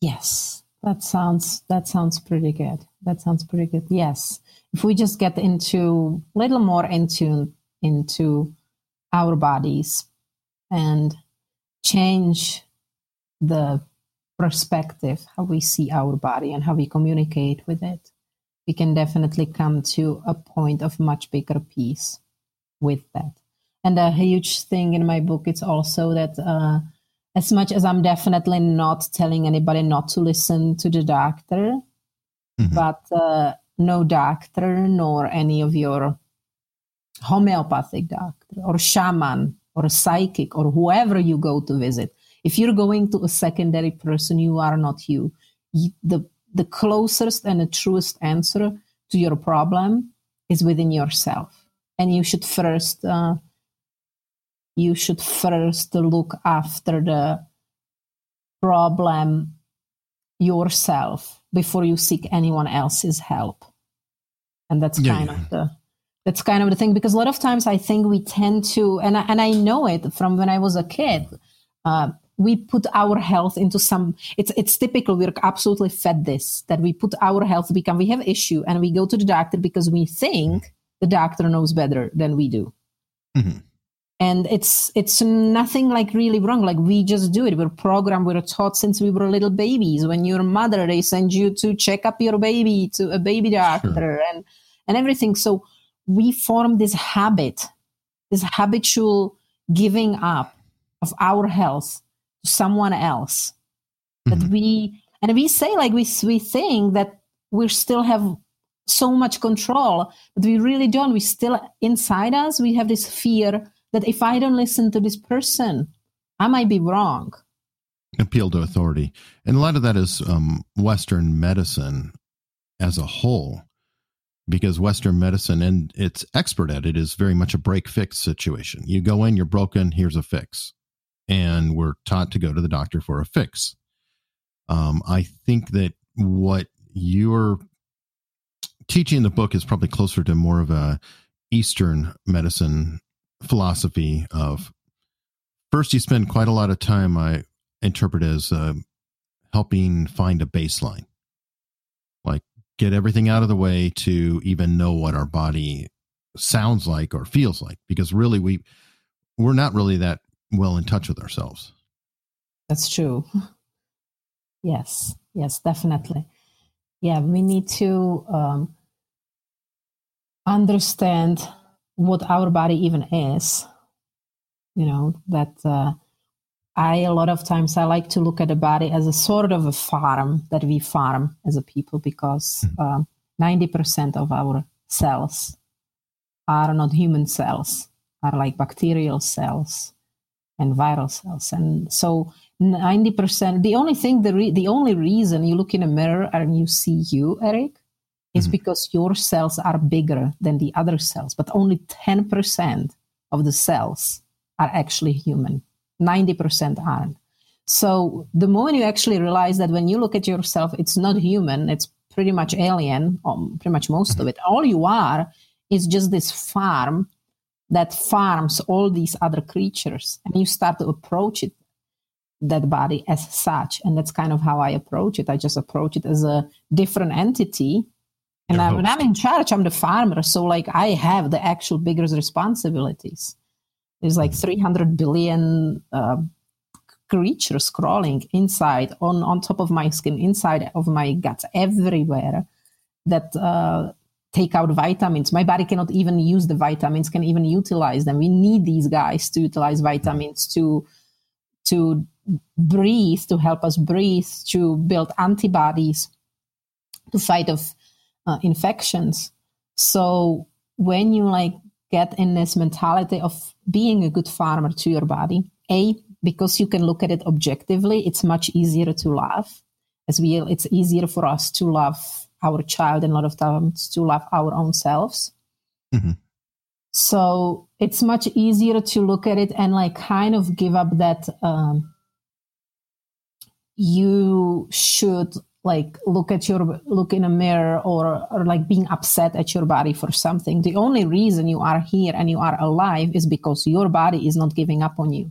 Yes, that sounds that sounds pretty good. That sounds pretty good. Yes, if we just get into a little more into into our bodies and change the perspective how we see our body and how we communicate with it, we can definitely come to a point of much bigger peace with that. And a huge thing in my book is also that. Uh, as much as I'm definitely not telling anybody not to listen to the doctor, Mhm. but uh, no doctor nor any of your homeopathic doctor or shaman or psychic or whoever you go to visit. If you're going to a secondary person, you are not you. You- the the closest and the truest answer to your problem is within yourself, and you should first. Uh, you should first look after the problem yourself before you seek anyone else's help and that's Yeah, kind yeah. of the that's kind of the thing because a lot of times i think we tend to and I, and I know it from when i was a kid uh, we put our health into some it's it's typical we're absolutely fed this that we put our health become we have issue and we go to the doctor because we think the doctor knows better than we do. Mhm. and it's it's nothing like really wrong. Like we just do it. We're programmed we're taught since we were little babies. When you're mother they send you to check up your baby to a baby doctor and and everything. So we form this habit this habitual giving up of our health to someone else. That Mhm. we and we say like we we think that we still have so much control but we really don't. We still inside us we have this fear that if i don't listen to this person i might be wrong. Appeal to authority. And a lot of that is um, western medicine as a whole because western medicine and it's expert at it is very much a break fix situation. You go in you're broken here's a fix. And we're taught to go to the doctor for a fix. Um, i think that what you're teaching in the book is probably closer to more of a eastern medicine philosophy of first you spend quite a lot of time i interpret as uh, helping find a baseline like get everything out of the way to even know what our body sounds like or feels like because really we we're not really that well in touch with ourselves That's true. Yes, yes, definitely. Yeah, we need to um, understand what our body even is. You know, that uh, I, a lot of times, I like to look at the body as a sort of a farm that we farm as a people because um, 90% of our cells are not human cells, are like bacterial cells and viral cells. And so 90% the only thing the, re- the only reason you look in a mirror and you see you eric is Mhm. because your cells are bigger than the other cells but only 10% of the cells are actually human. 90% aren't. So the moment you actually realize that when you look at yourself it's not human it's pretty much alien um, pretty much most of it all you are is just this farm that farms all these other creatures and you start to approach it that body as such and that's kind of how i approach it. I just approach it as a different entity and I, when i'm in charge i'm the farmer so like i have the actual biggest responsibilities. There's like 300 billion uh, creatures crawling inside on on top of my skin inside of my guts everywhere that uh, take out vitamins. My body cannot even use the vitamins can even utilize them. We need these guys to utilize vitamins to to breathe to help us breathe to build antibodies to fight of uh, infections. So when you like get in this mentality of being a good farmer to your body a because you can look at it objectively it's much easier to love. As we it's easier for us to love our child and a lot of times to love our own selves. Mhm. so it's much easier to look at it and like kind of give up that um, you should like look at your look in a mirror or or like being upset at your body for something. The only reason you are here and you are alive is because your body is not giving up on you.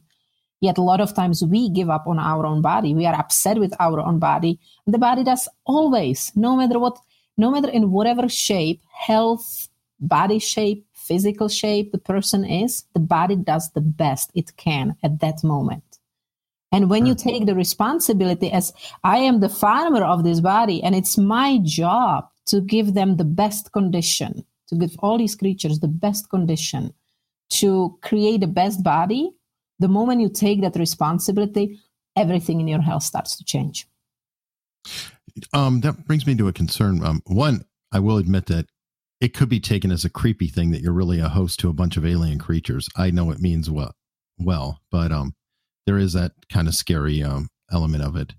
Yet a lot of times we give up on our own body. We are upset with our own body. The body does always no matter what no matter in whatever shape health body shape physical shape the person is the body does the best it can at that moment and when you take the responsibility as I am the farmer of this body, and it's my job to give them the best condition, to give all these creatures the best condition to create the best body, the moment you take that responsibility, everything in your health starts to change. Um, that brings me to a concern. Um, one, I will admit that it could be taken as a creepy thing that you're really a host to a bunch of alien creatures. I know it means well, well, but um, there is that kind of scary um element of it.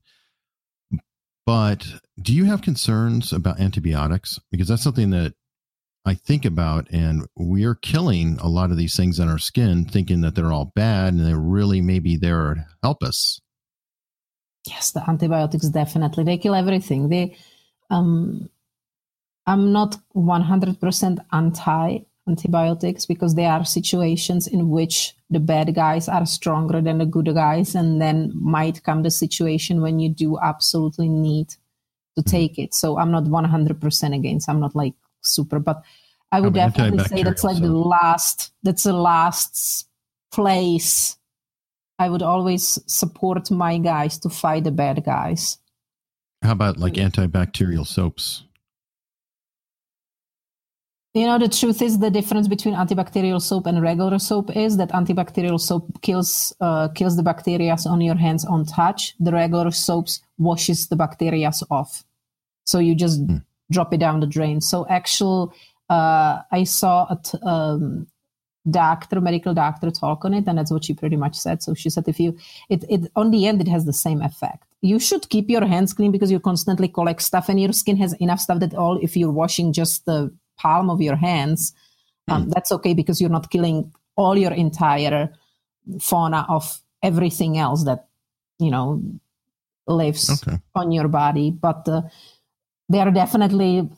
But do you have concerns about antibiotics? Because that's something that I think about, and we're killing a lot of these things in our skin, thinking that they're all bad, and they're really maybe there to help us. Yes, the antibiotics definitely they kill everything. They, um, I'm not 100% anti antibiotics because there are situations in which the bad guys are stronger than the good guys, and then might come the situation when you do absolutely need to mm-hmm. take it. So I'm not 100% against. I'm not like super, but I would about definitely say that's like the last. That's the last place I would always support my guys to fight the bad guys. How about like antibacterial soaps? You know, the truth is the difference between antibacterial soap and regular soap is that antibacterial soap kills uh, kills the bacteria on your hands on touch. The regular soaps washes the bacteria off, so you just mm. drop it down the drain. So, actual, uh, I saw a t- um, doctor, medical doctor, talk on it, and that's what she pretty much said. So she said, if you, it, it on the end, it has the same effect. You should keep your hands clean because you constantly collect stuff, and your skin has enough stuff that all if you're washing just the palm of your hands, um, mm. that's okay because you're not killing all your entire fauna of everything else that you know lives okay. on your body. But uh, there are definitely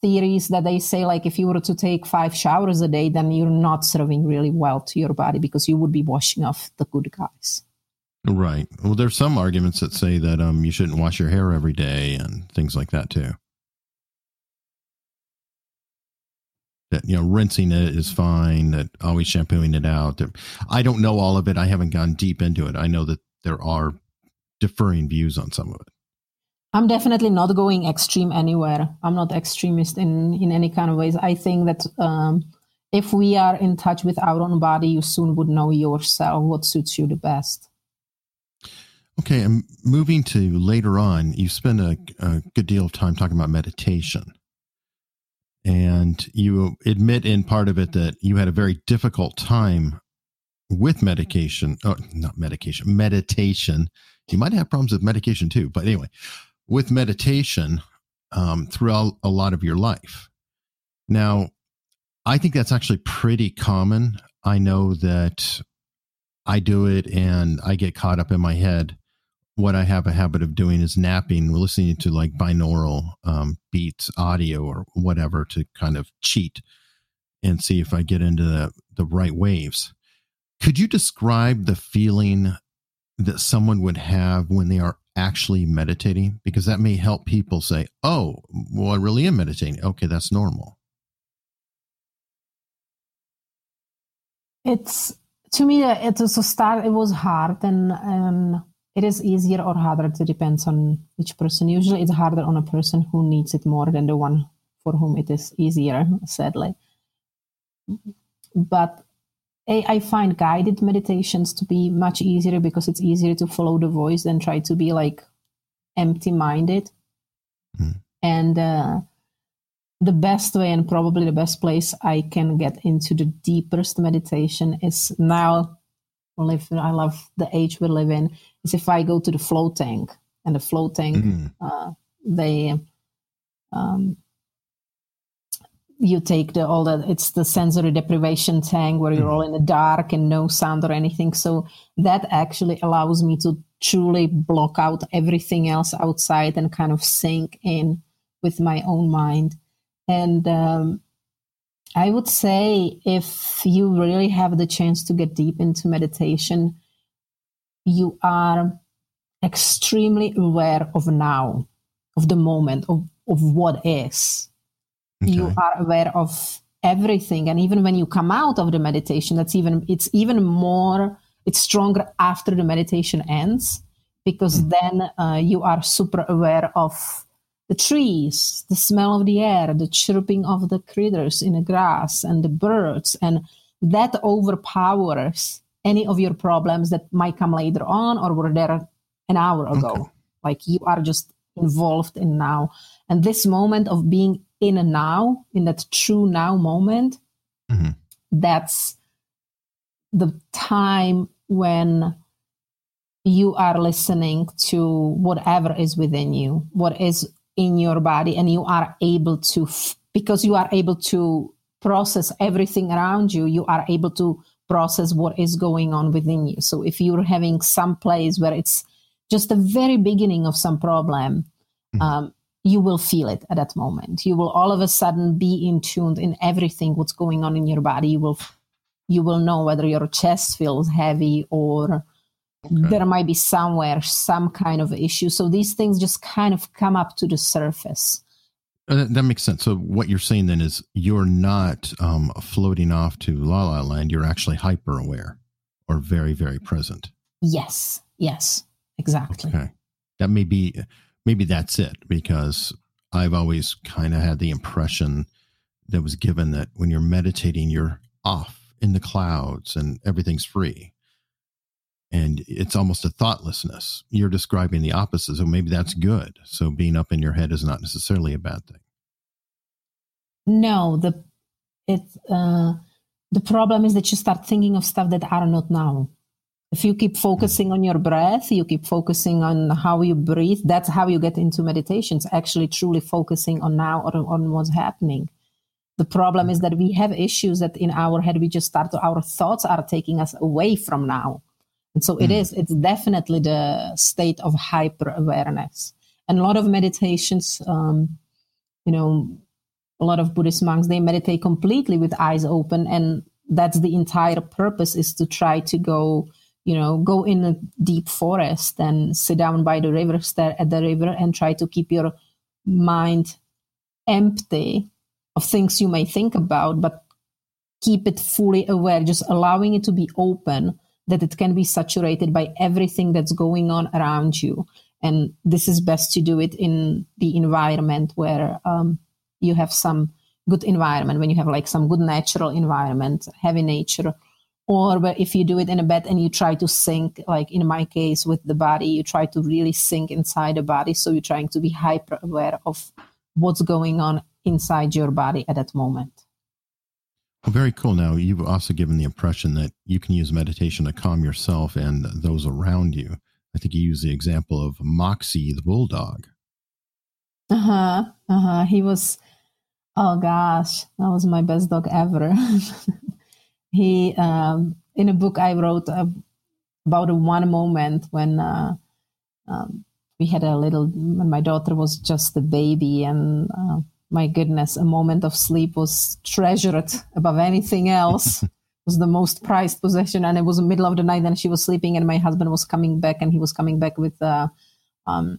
theories that they say like if you were to take five showers a day, then you're not serving really well to your body because you would be washing off the good guys. Right. Well, there's some arguments that say that um you shouldn't wash your hair every day and things like that too. You know rinsing it is fine that always shampooing it out. I don't know all of it. I haven't gone deep into it. I know that there are differing views on some of it. I'm definitely not going extreme anywhere. I'm not extremist in in any kind of ways. I think that um, if we are in touch with our own body you soon would know yourself what suits you the best. Okay i'm moving to later on you spend a, a good deal of time talking about meditation and you admit in part of it that you had a very difficult time with medication oh, not medication meditation. You might have problems with medication too but anyway with meditation um, throughout a lot of your life. Now i think that's actually pretty common. I know that i do it and i get caught up in my head what I have a habit of doing is napping, listening to like binaural um, beats, audio, or whatever to kind of cheat and see if I get into the, the right waves. Could you describe the feeling that someone would have when they are actually meditating? Because that may help people say, oh, well, I really am meditating. Okay, that's normal. It's to me, it was a start, it was hard and, and it is easier or harder. It depends on each person. Usually, it's harder on a person who needs it more than the one for whom it is easier. Sadly, but I find guided meditations to be much easier because it's easier to follow the voice than try to be like empty-minded. Mm. And uh, the best way and probably the best place I can get into the deepest meditation is now live I love the age we live in is if I go to the float tank and the float tank mm-hmm. uh, they um, you take the all the it's the sensory deprivation tank where you're mm-hmm. all in the dark and no sound or anything so that actually allows me to truly block out everything else outside and kind of sink in with my own mind and um, I would say if you really have the chance to get deep into meditation, you are extremely aware of now, of the moment, of, of what is. Okay. You are aware of everything. And even when you come out of the meditation, that's even it's even more it's stronger after the meditation ends because mm. then uh, you are super aware of the trees, the smell of the air, the chirping of the critters in the grass and the birds. And that overpowers any of your problems that might come later on or were there an hour ago. Okay. Like you are just involved in now. And this moment of being in a now, in that true now moment, mm-hmm. that's the time when you are listening to whatever is within you, what is in your body and you are able to because you are able to process everything around you you are able to process what is going on within you so if you're having some place where it's just the very beginning of some problem mm-hmm. um, you will feel it at that moment you will all of a sudden be in tuned in everything what's going on in your body you will you will know whether your chest feels heavy or Okay. There might be somewhere some kind of issue. So these things just kind of come up to the surface. Uh, that makes sense. So what you're saying then is you're not um, floating off to La La Land. You're actually hyper aware or very, very present. Yes. Yes. Exactly. Okay. That may be, maybe that's it because I've always kind of had the impression that was given that when you're meditating, you're off in the clouds and everything's free. And it's almost a thoughtlessness. You're describing the opposite. So maybe that's good. So being up in your head is not necessarily a bad thing. No, the it uh, the problem is that you start thinking of stuff that are not now. If you keep focusing on your breath, you keep focusing on how you breathe. That's how you get into meditations. Actually, truly focusing on now or on what's happening. The problem is that we have issues that in our head we just start. Our thoughts are taking us away from now, and so it mm. is. It's definitely the state of hyper awareness. And a lot of meditations, um, you know, a lot of Buddhist monks they meditate completely with eyes open, and that's the entire purpose is to try to go you know go in a deep forest and sit down by the river stare at the river and try to keep your mind empty of things you may think about but keep it fully aware just allowing it to be open that it can be saturated by everything that's going on around you. And this is best to do it in the environment where um, you have some good environment when you have like some good natural environment heavy nature. Or if you do it in a bed and you try to sink like in my case with the body you try to really sink inside the body so you're trying to be hyper aware of what's going on inside your body at that moment well, very cool. Now, you've also given the impression that you can use meditation to calm yourself and those around you. I think you use the example of Moxie, the bulldog. Uh huh. Uh huh. He was, oh gosh, that was my best dog ever. he, um, in a book I wrote about one moment when uh, um, we had a little, when my daughter was just a baby and uh, my goodness, a moment of sleep was treasured above anything else. was the most prized possession, and it was the middle of the night, and she was sleeping, and my husband was coming back, and he was coming back with. Uh, um,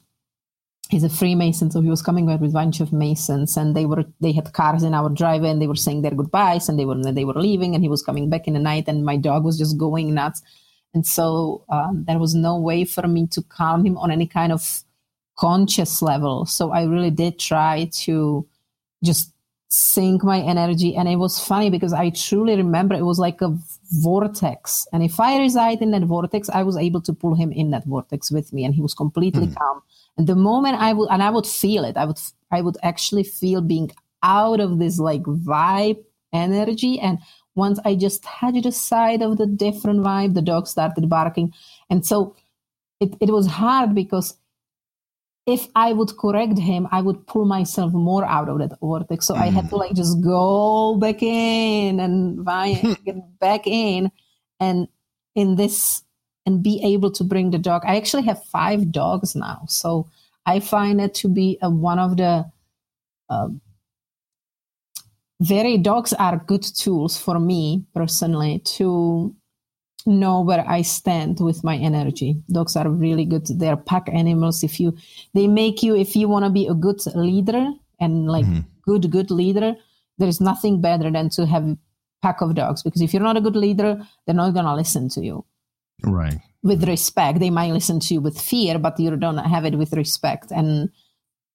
he's a Freemason, so he was coming back with a bunch of Masons, and they were they had cars in our driveway, and they were saying their goodbyes, and they were they were leaving, and he was coming back in the night, and my dog was just going nuts, and so um, there was no way for me to calm him on any kind of conscious level. So I really did try to just sink my energy. And it was funny because I truly remember it was like a vortex. And if I reside in that vortex, I was able to pull him in that vortex with me and he was completely mm. calm. And the moment I would, and I would feel it, I would, I would actually feel being out of this like vibe energy. And once I just had the side of the different vibe, the dog started barking. And so it, it was hard because if I would correct him, I would pull myself more out of that vortex. So mm. I had to like just go back in and get back in and in this and be able to bring the dog. I actually have five dogs now. So I find it to be a, one of the uh, very dogs are good tools for me personally to know where I stand with my energy. Dogs are really good. They're pack animals. If you, they make you, if you want to be a good leader and like mm-hmm. good, good leader, there is nothing better than to have a pack of dogs because if you're not a good leader, they're not going to listen to you. Right. With respect. They might listen to you with fear, but you don't have it with respect. And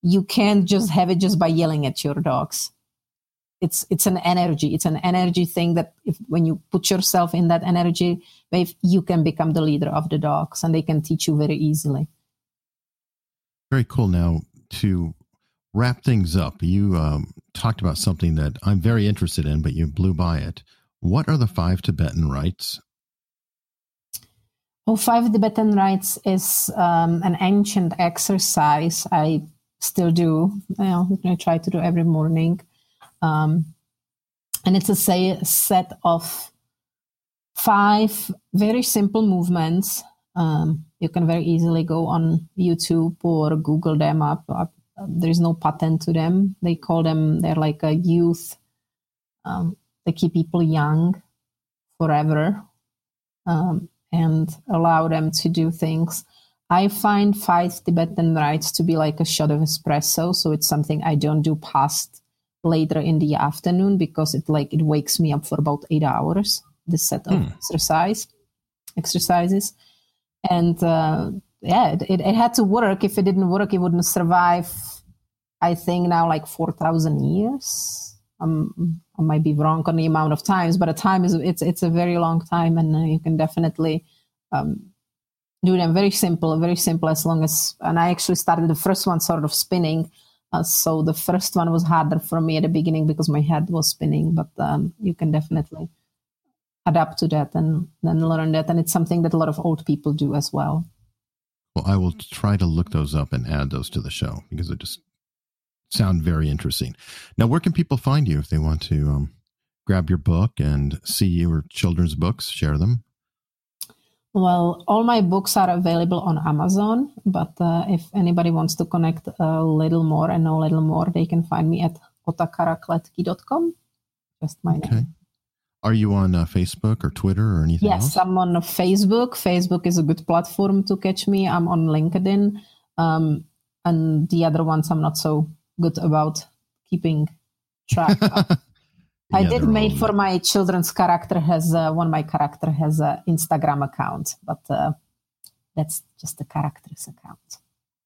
you can't just have it just by yelling at your dogs it's it's an energy. It's an energy thing that if when you put yourself in that energy wave you can become the leader of the dogs and they can teach you very easily. Very cool. Now to wrap things up you um, talked about something that i'm very interested in but you blew by it. What are the five tibetan rites? Well five tibetan rites is um, an ancient exercise i still do. You know, i try to do every morning um, and it's a say, set of five very simple movements. Um, you can very easily go on YouTube or Google them up. Uh, there is no patent to them. They call them, they're like a youth. Um, they keep people young forever um, and allow them to do things. I find five Tibetan rites to be like a shot of espresso. So it's something I don't do past later in the afternoon because it like it wakes me up for about eight hours. This set of mm. exercise exercises, and uh, yeah, it, it, it, had to work. If it didn't work, it wouldn't survive. I think now like four thousand years. um, I might be wrong on the amount of times, but a time is it's it's a very long time, and uh, you can definitely um, do them very simple, very simple as long as. And I actually started the first one sort of spinning, uh, so the first one was harder for me at the beginning because my head was spinning, but um, you can definitely adapt to that and then learn that, and it's something that a lot of old people do as well. Well, I will try to look those up and add those to the show because it just sound very interesting. Now, where can people find you if they want to um, grab your book and see your children's books, share them? Well, all my books are available on Amazon, but uh, if anybody wants to connect a little more and know a little more, they can find me at otakkarakletki.com. Just my okay. name. Are you on uh, Facebook or Twitter or anything yes, else? I'm on Facebook. Facebook is a good platform to catch me. I'm on LinkedIn. Um, and the other ones I'm not so good about keeping track of. I yeah, did made for my children's character has uh, one of my character has an Instagram account, but uh, that's just the character's account.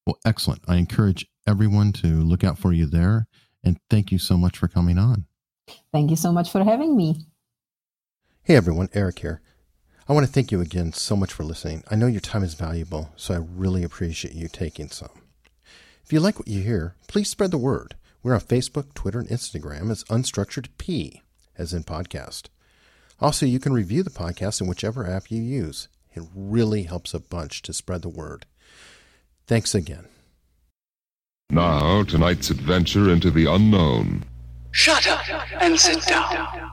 Well, excellent. I encourage everyone to look out for you there, and thank you so much for coming on. Thank you so much for having me. Hey everyone, Eric here. I want to thank you again so much for listening. I know your time is valuable, so I really appreciate you taking some. If you like what you hear, please spread the word. We're on Facebook, Twitter, and Instagram as Unstructured P, as in podcast. Also, you can review the podcast in whichever app you use. It really helps a bunch to spread the word. Thanks again. Now, tonight's adventure into the unknown. Shut up and sit down.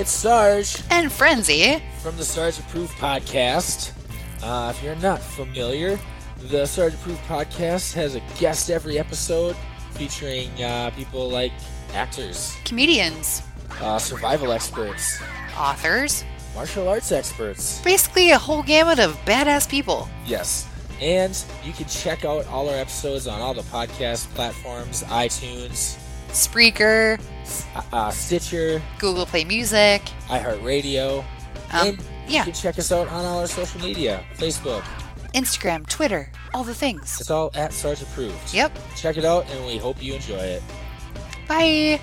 It's Sarge. And Frenzy. From the Sarge Approved Podcast. Uh, if you're not familiar, the Sarge Approved Podcast has a guest every episode featuring uh, people like actors, comedians, uh, survival experts, authors, martial arts experts. Basically, a whole gamut of badass people. Yes. And you can check out all our episodes on all the podcast platforms iTunes, Spreaker, uh, uh, Stitcher, Google Play Music, iHeartRadio. Um, and yeah. You can check us out on all our social media Facebook, Instagram, Twitter, all the things. It's all at Sarge Approved. Yep. Check it out, and we hope you enjoy it. Bye.